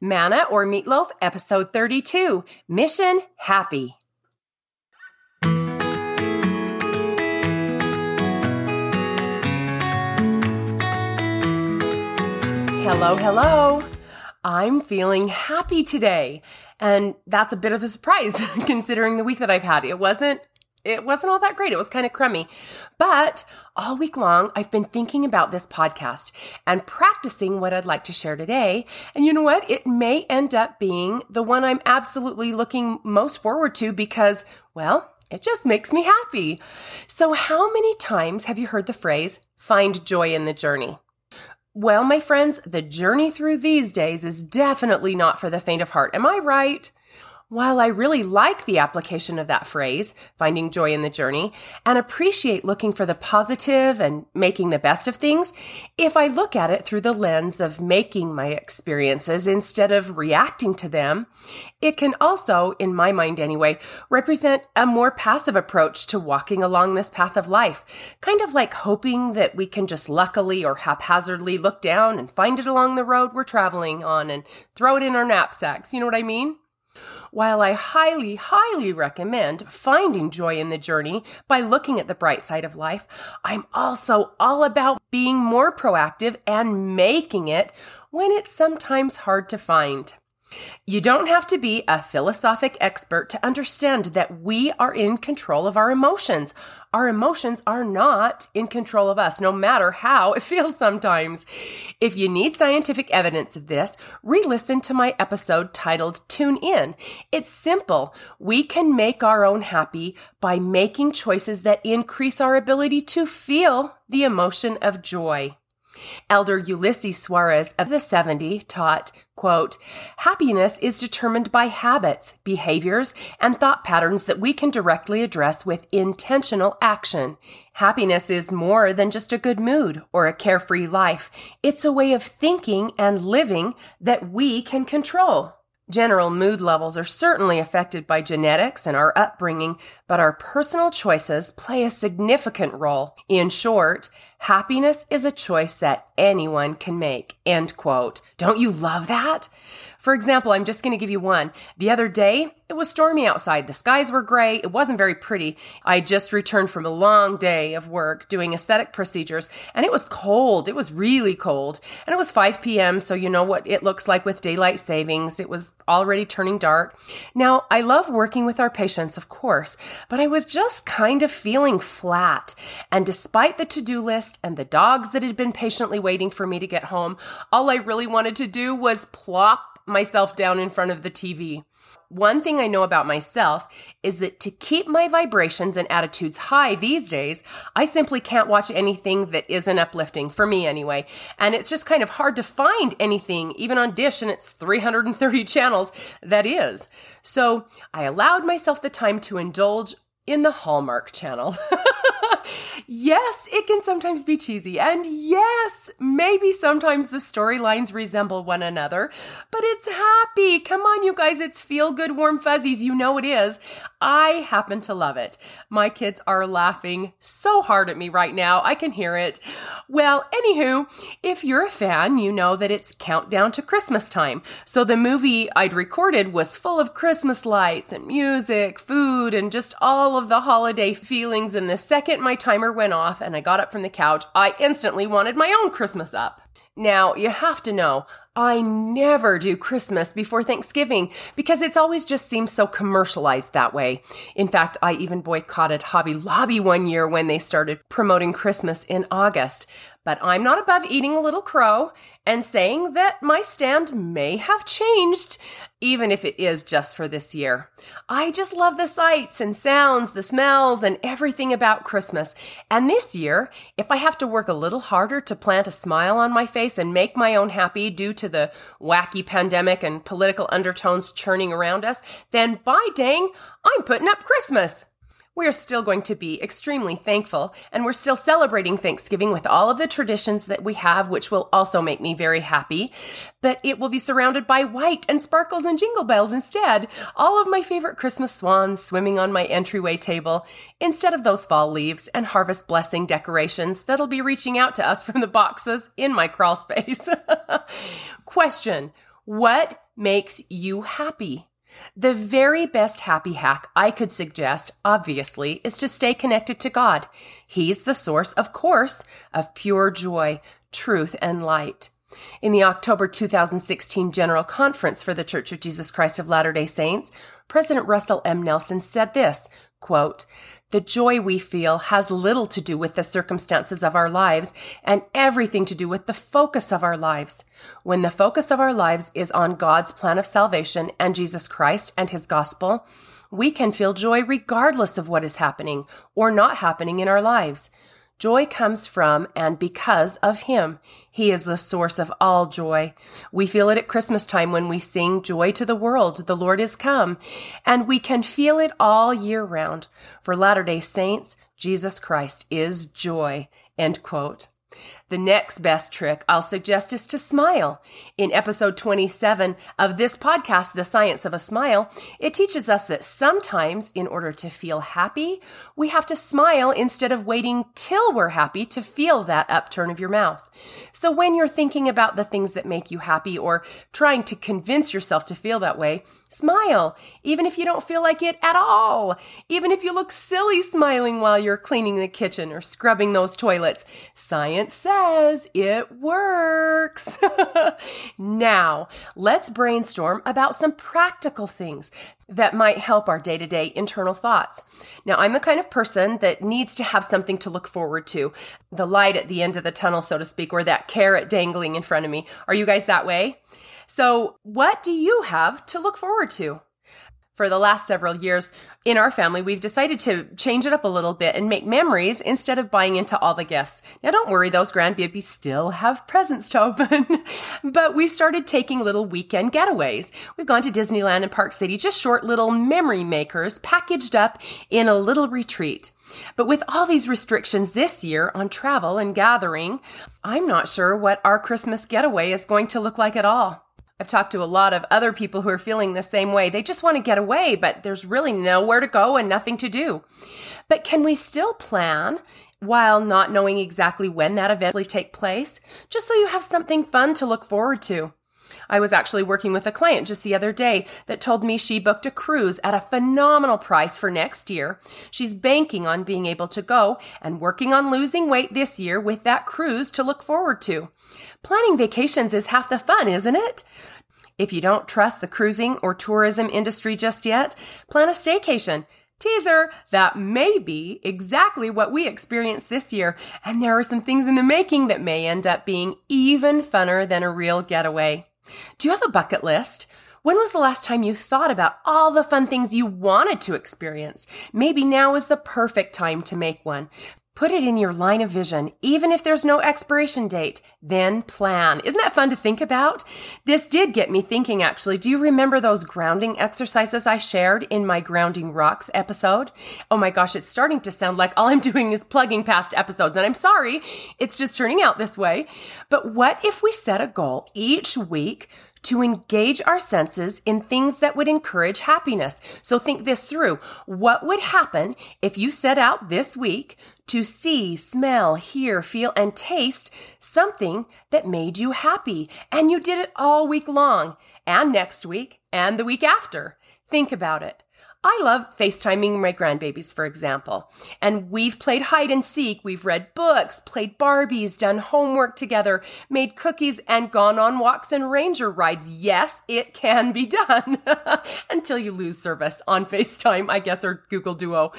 Manna or Meatloaf, episode 32 Mission Happy. Hello, hello. I'm feeling happy today. And that's a bit of a surprise considering the week that I've had. It wasn't it wasn't all that great. It was kind of crummy. But all week long, I've been thinking about this podcast and practicing what I'd like to share today. And you know what? It may end up being the one I'm absolutely looking most forward to because, well, it just makes me happy. So, how many times have you heard the phrase, find joy in the journey? Well, my friends, the journey through these days is definitely not for the faint of heart. Am I right? While I really like the application of that phrase, finding joy in the journey, and appreciate looking for the positive and making the best of things, if I look at it through the lens of making my experiences instead of reacting to them, it can also, in my mind anyway, represent a more passive approach to walking along this path of life. Kind of like hoping that we can just luckily or haphazardly look down and find it along the road we're traveling on and throw it in our knapsacks. You know what I mean? While I highly, highly recommend finding joy in the journey by looking at the bright side of life, I'm also all about being more proactive and making it when it's sometimes hard to find. You don't have to be a philosophic expert to understand that we are in control of our emotions. Our emotions are not in control of us, no matter how it feels sometimes. If you need scientific evidence of this, re listen to my episode titled Tune In. It's simple. We can make our own happy by making choices that increase our ability to feel the emotion of joy. Elder Ulisses Soares of the 70 taught, quote, happiness is determined by habits, behaviors, and thought patterns that we can directly address with intentional action. Happiness is more than just a good mood or a carefree life. It's a way of thinking and living that we can control. General mood levels are certainly affected by genetics and our upbringing, but our personal choices play a significant role. In short, happiness is a choice that anyone can make. End quote. Don't you love that? For example, I'm just going to give you one. The other day, it was stormy outside. The skies were gray. It wasn't very pretty. I just returned from a long day of work doing aesthetic procedures, and it was cold. It was really cold. And it was 5 p.m., so you know what it looks like with daylight savings. It was already turning dark. Now, I love working with our patients, of course, but I was just kind of feeling flat. And despite the to do list and the dogs that had been patiently waiting for me to get home, all I really wanted to do was plop myself down in front of the TV. One thing I know about myself is that to keep my vibrations and attitudes high these days, I simply can't watch anything that isn't uplifting, for me anyway. And it's just kind of hard to find anything, even on Dish and its 330 channels, that is. So I allowed myself the time to indulge in the Hallmark channel. yes, it can sometimes be cheesy. And yes, maybe sometimes the storylines resemble one another, but it's happy. Come on, you guys, it's feel good, warm fuzzies. You know it is. I happen to love it. My kids are laughing so hard at me right now. I can hear it. Well, anywho, if you're a fan, you know that it's countdown to Christmas time. So the movie I'd recorded was full of Christmas lights and music, food, and just all of the holiday feelings. And the second my timer went off and I got up from the couch, I instantly wanted my own Christmas up. Now, you have to know, I never do Christmas before Thanksgiving because it's always just seems so commercialized that way. In fact, I even boycotted Hobby Lobby one year when they started promoting Christmas in August. But I'm not above eating a little crow and saying that my stand may have changed, even if it is just for this year. I just love the sights and sounds, the smells, and everything about Christmas. And this year, if I have to work a little harder to plant a smile on my face and make my own happy due to the wacky pandemic and political undertones churning around us, then by dang, I'm putting up Christmas. We're still going to be extremely thankful, and we're still celebrating Thanksgiving with all of the traditions that we have, which will also make me very happy. But it will be surrounded by white and sparkles and jingle bells instead. All of my favorite Christmas swans swimming on my entryway table, instead of those fall leaves and harvest blessing decorations that'll be reaching out to us from the boxes in my crawl space. Question What makes you happy? The very best happy hack I could suggest, obviously, is to stay connected to God. He's the source, of course, of pure joy, truth, and light. In the October 2016 General Conference for the Church of Jesus Christ of Latter day Saints, President Russell M. Nelson said this quote, the joy we feel has little to do with the circumstances of our lives and everything to do with the focus of our lives. When the focus of our lives is on God's plan of salvation and Jesus Christ and his gospel, we can feel joy regardless of what is happening or not happening in our lives. Joy comes from and because of Him. He is the source of all joy. We feel it at Christmas time when we sing Joy to the World, the Lord is come. And we can feel it all year round. For Latter day Saints, Jesus Christ is joy. End quote. The next best trick I'll suggest is to smile. In episode 27 of this podcast, The Science of a Smile, it teaches us that sometimes, in order to feel happy, we have to smile instead of waiting till we're happy to feel that upturn of your mouth. So when you're thinking about the things that make you happy or trying to convince yourself to feel that way, Smile, even if you don't feel like it at all. Even if you look silly smiling while you're cleaning the kitchen or scrubbing those toilets. Science says it works. now, let's brainstorm about some practical things that might help our day to day internal thoughts. Now, I'm the kind of person that needs to have something to look forward to the light at the end of the tunnel, so to speak, or that carrot dangling in front of me. Are you guys that way? So, what do you have to look forward to? For the last several years in our family, we've decided to change it up a little bit and make memories instead of buying into all the gifts. Now, don't worry, those grandbabies still have presents to open. but we started taking little weekend getaways. We've gone to Disneyland and Park City, just short little memory makers packaged up in a little retreat. But with all these restrictions this year on travel and gathering, I'm not sure what our Christmas getaway is going to look like at all. I've talked to a lot of other people who are feeling the same way. They just want to get away, but there's really nowhere to go and nothing to do. But can we still plan while not knowing exactly when that event will take place, just so you have something fun to look forward to? I was actually working with a client just the other day that told me she booked a cruise at a phenomenal price for next year. She's banking on being able to go and working on losing weight this year with that cruise to look forward to. Planning vacations is half the fun, isn't it? If you don't trust the cruising or tourism industry just yet, plan a staycation. Teaser, that may be exactly what we experienced this year, and there are some things in the making that may end up being even funner than a real getaway. Do you have a bucket list? When was the last time you thought about all the fun things you wanted to experience? Maybe now is the perfect time to make one. Put it in your line of vision, even if there's no expiration date. Then plan. Isn't that fun to think about? This did get me thinking, actually. Do you remember those grounding exercises I shared in my Grounding Rocks episode? Oh my gosh, it's starting to sound like all I'm doing is plugging past episodes, and I'm sorry, it's just turning out this way. But what if we set a goal each week to engage our senses in things that would encourage happiness. So think this through. What would happen if you set out this week to see, smell, hear, feel, and taste something that made you happy? And you did it all week long and next week and the week after. Think about it. I love FaceTiming my grandbabies, for example. And we've played hide and seek, we've read books, played Barbies, done homework together, made cookies, and gone on walks and ranger rides. Yes, it can be done until you lose service on FaceTime, I guess, or Google Duo.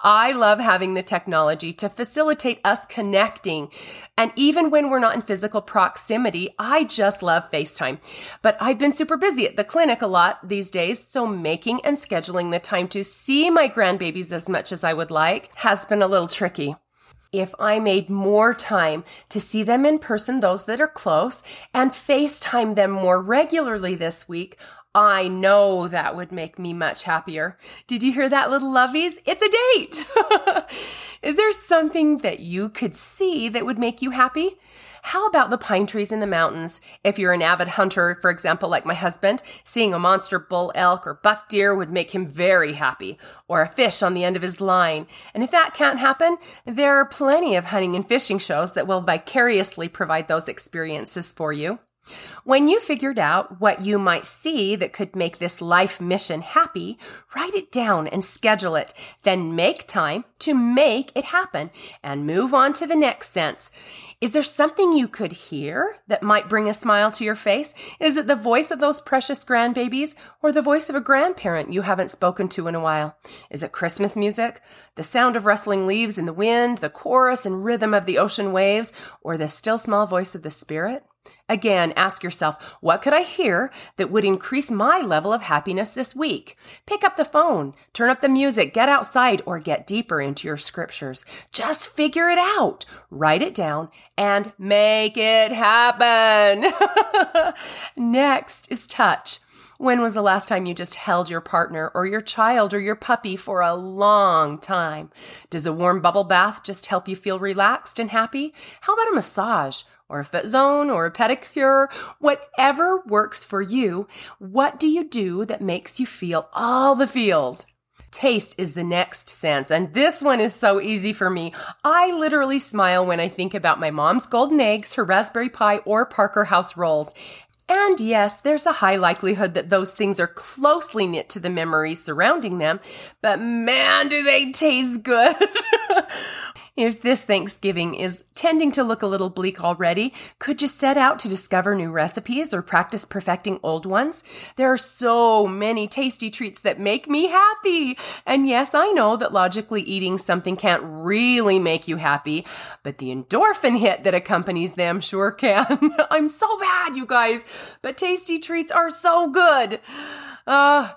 I love having the technology to facilitate us connecting. And even when we're not in physical proximity, I just love FaceTime. But I've been super busy at the clinic a lot these days, so making and scheduling the time to see my grandbabies as much as I would like has been a little tricky if I made more time to see them in person, those that are close, and FaceTime them more regularly this week, I know that would make me much happier. Did you hear that, little lovies? It's a date! Is there something that you could see that would make you happy? How about the pine trees in the mountains? If you're an avid hunter, for example, like my husband, seeing a monster bull elk or buck deer would make him very happy, or a fish on the end of his line. And if that can't happen, there are plenty of hunting and fishing shows that will vicariously provide those experiences for you. When you figured out what you might see that could make this life mission happy, write it down and schedule it. Then make time to make it happen and move on to the next sense. Is there something you could hear that might bring a smile to your face? Is it the voice of those precious grandbabies or the voice of a grandparent you haven't spoken to in a while? Is it Christmas music? The sound of rustling leaves in the wind, the chorus and rhythm of the ocean waves, or the still small voice of the spirit? Again, ask yourself, what could I hear that would increase my level of happiness this week? Pick up the phone, turn up the music, get outside, or get deeper into your scriptures. Just figure it out, write it down, and make it happen. Next is touch. When was the last time you just held your partner or your child or your puppy for a long time? Does a warm bubble bath just help you feel relaxed and happy? How about a massage? Or a foot zone or a pedicure, whatever works for you. What do you do that makes you feel all the feels? Taste is the next sense, and this one is so easy for me. I literally smile when I think about my mom's golden eggs, her raspberry pie, or Parker House rolls. And yes, there's a high likelihood that those things are closely knit to the memories surrounding them, but man, do they taste good! If this Thanksgiving is tending to look a little bleak already, could you set out to discover new recipes or practice perfecting old ones? There are so many tasty treats that make me happy. And yes, I know that logically eating something can't really make you happy, but the endorphin hit that accompanies them sure can. I'm so bad, you guys, but tasty treats are so good. Uh,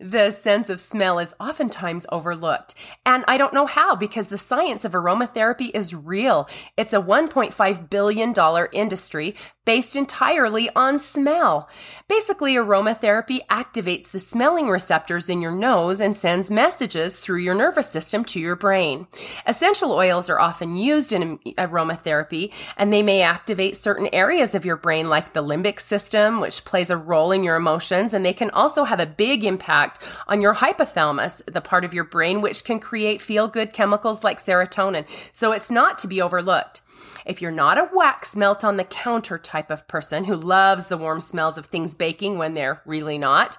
the sense of smell is oftentimes overlooked. And I don't know how because the science of aromatherapy is real. It's a $1.5 billion industry based entirely on smell. Basically, aromatherapy activates the smelling receptors in your nose and sends messages through your nervous system to your brain. Essential oils are often used in aromatherapy and they may activate certain areas of your brain like the limbic system, which plays a role in your emotions, and they can also have a big impact on your hypothalamus, the part of your brain which can create feel good chemicals like serotonin. So it's not to be overlooked. If you're not a wax melt on the counter type of person who loves the warm smells of things baking when they're really not,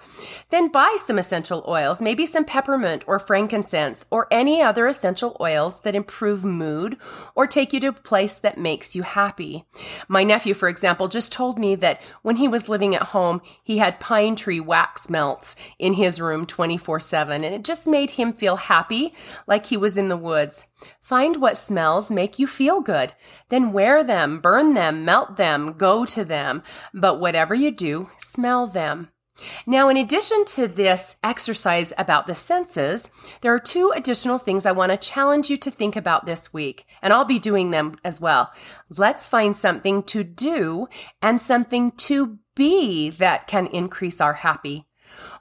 then buy some essential oils, maybe some peppermint or frankincense or any other essential oils that improve mood or take you to a place that makes you happy. My nephew, for example, just told me that when he was living at home, he had pine tree wax melts in his room 24 7, and it just made him feel happy, like he was in the woods. Find what smells make you feel good. Then wear them, burn them, melt them, go to them. But whatever you do, smell them. Now, in addition to this exercise about the senses, there are two additional things I want to challenge you to think about this week, and I'll be doing them as well. Let's find something to do and something to be that can increase our happy.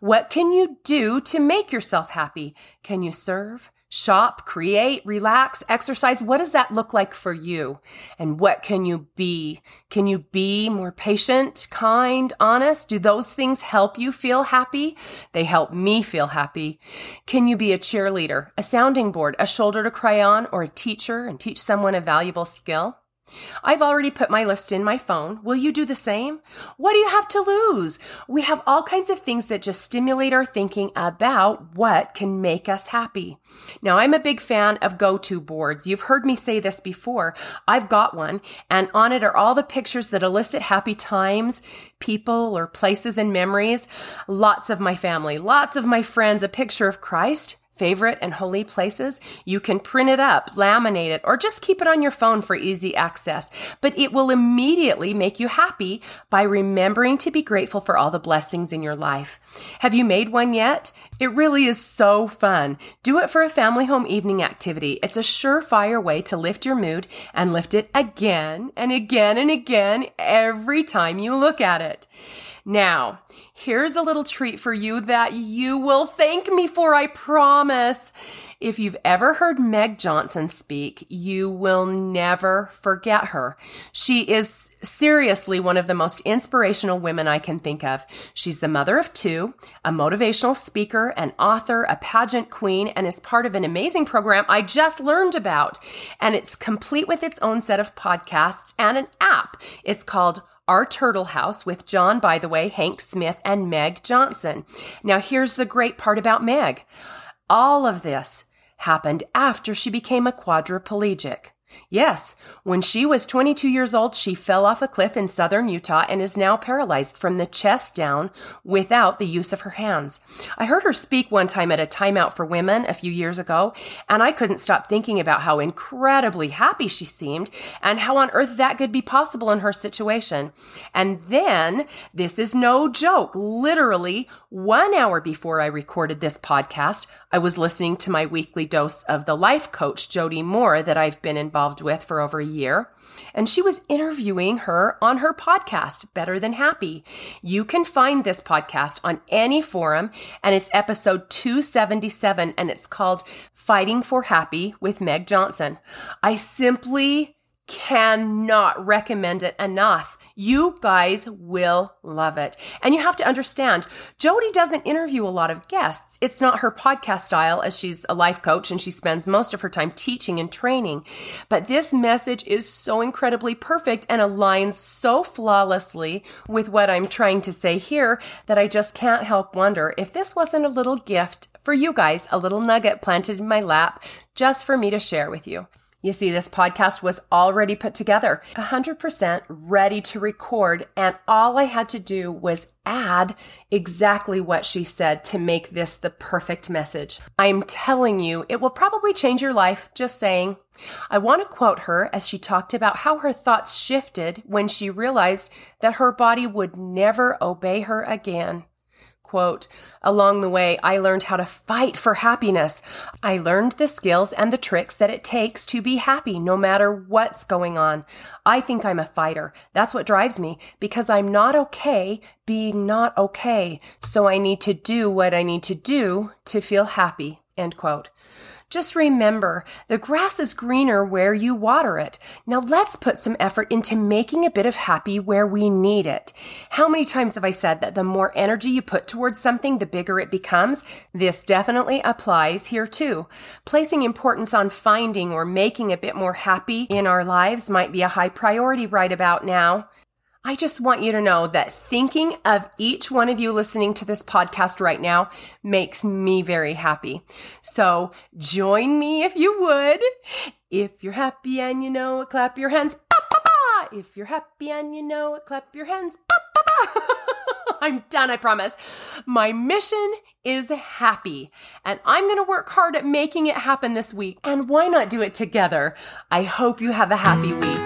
What can you do to make yourself happy? Can you serve? Shop, create, relax, exercise. What does that look like for you? And what can you be? Can you be more patient, kind, honest? Do those things help you feel happy? They help me feel happy. Can you be a cheerleader, a sounding board, a shoulder to cry on, or a teacher and teach someone a valuable skill? I've already put my list in my phone. Will you do the same? What do you have to lose? We have all kinds of things that just stimulate our thinking about what can make us happy. Now, I'm a big fan of go to boards. You've heard me say this before. I've got one, and on it are all the pictures that elicit happy times, people, or places and memories. Lots of my family, lots of my friends, a picture of Christ favorite and holy places, you can print it up, laminate it, or just keep it on your phone for easy access. But it will immediately make you happy by remembering to be grateful for all the blessings in your life. Have you made one yet? It really is so fun. Do it for a family home evening activity. It's a surefire way to lift your mood and lift it again and again and again every time you look at it. Now, here's a little treat for you that you will thank me for, I promise. If you've ever heard Meg Johnson speak, you will never forget her. She is seriously one of the most inspirational women I can think of. She's the mother of two, a motivational speaker, an author, a pageant queen, and is part of an amazing program I just learned about. And it's complete with its own set of podcasts and an app. It's called Our Turtle House with John Bytheway, Hank Smith, and Meg Johnson. Now, here's the great part about Meg all of this happened after she became a quadriplegic. Yes, when she was 22 years old, she fell off a cliff in southern Utah and is now paralyzed from the chest down without the use of her hands. I heard her speak one time at a timeout for women a few years ago, and I couldn't stop thinking about how incredibly happy she seemed and how on earth that could be possible in her situation. And then, this is no joke, literally one hour before I recorded this podcast, I was listening to my weekly dose of the life coach, Jody Moore, that I've been involved with for over a year. And she was interviewing her on her podcast, Better Than Happy. You can find this podcast on any forum, and it's episode 277, and it's called Fighting for Happy with Meg Johnson. I simply cannot recommend it enough. You guys will love it. And you have to understand, Jody doesn't interview a lot of guests. It's not her podcast style as she's a life coach and she spends most of her time teaching and training. But this message is so incredibly perfect and aligns so flawlessly with what I'm trying to say here that I just can't help wonder if this wasn't a little gift for you guys, a little nugget planted in my lap just for me to share with you. You see, this podcast was already put together, 100% ready to record, and all I had to do was add exactly what she said to make this the perfect message. I'm telling you, it will probably change your life, just saying. I want to quote her as she talked about how her thoughts shifted when she realized that her body would never obey her again. Quote, along the way, I learned how to fight for happiness. I learned the skills and the tricks that it takes to be happy no matter what's going on. I think I'm a fighter. That's what drives me because I'm not okay being not okay. So I need to do what I need to do to feel happy. End quote. Just remember, the grass is greener where you water it. Now let's put some effort into making a bit of happy where we need it. How many times have I said that the more energy you put towards something, the bigger it becomes? This definitely applies here too. Placing importance on finding or making a bit more happy in our lives might be a high priority right about now. I just want you to know that thinking of each one of you listening to this podcast right now makes me very happy. So join me if you would. If you're happy and you know it, clap your hands. Bah, bah, bah. If you're happy and you know it, clap your hands. I'm done, I promise. My mission is happy, and I'm going to work hard at making it happen this week. And why not do it together? I hope you have a happy week.